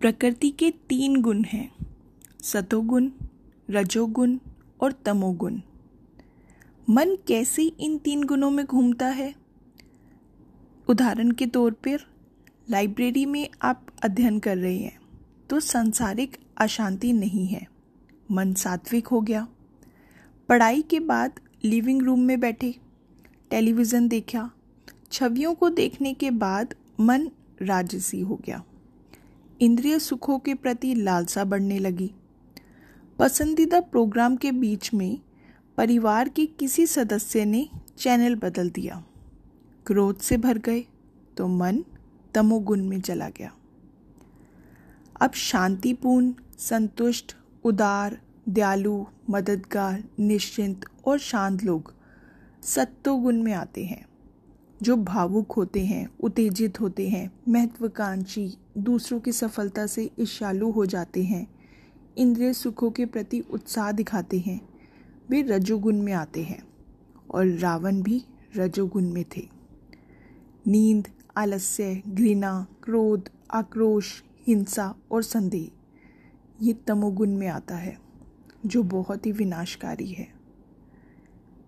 प्रकृति के तीन गुण हैं, सतोगुण, रजोगुण और तमोगुण। मन कैसे इन तीन गुणों में घूमता है? उदाहरण के तौर पर, लाइब्रेरी में आप अध्ययन कर रहे हैं तो सांसारिक अशांति नहीं है, मन सात्विक हो गया। पढ़ाई के बाद लिविंग रूम में बैठे, टेलीविज़न देखा, छवियों को देखने के बाद मन राजसी हो गया। इंद्रिय सुखों के प्रति लालसा बढ़ने लगी। पसंदीदा प्रोग्राम के बीच में परिवार के किसी सदस्य ने चैनल बदल दिया। क्रोध से भर गए तो मन तमोगुण में चला गया। अब शांतिपूर्ण, संतुष्ट, उदार, दयालु, मददगार, निश्चिंत और शांत लोग सत्तोगुण में आते हैं। जो भावुक होते हैं, उत्तेजित होते हैं, महत्वाकांक्षी दूसरों की सफलता से ईर्ष्यालु हो जाते हैं, इंद्रिय सुखों के प्रति उत्साह दिखाते हैं, वे रजोगुण में आते हैं और रावण भी रजोगुण में थे। नींद, आलस्य, घृणा, क्रोध, आक्रोश, हिंसा और संदेह, ये तमोगुण में आता है, जो बहुत ही विनाशकारी है।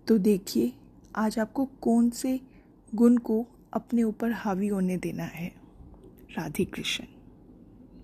तो देखिए, आज आपको कौन से गुण को अपने ऊपर हावी होने देना है। राधे कृष्ण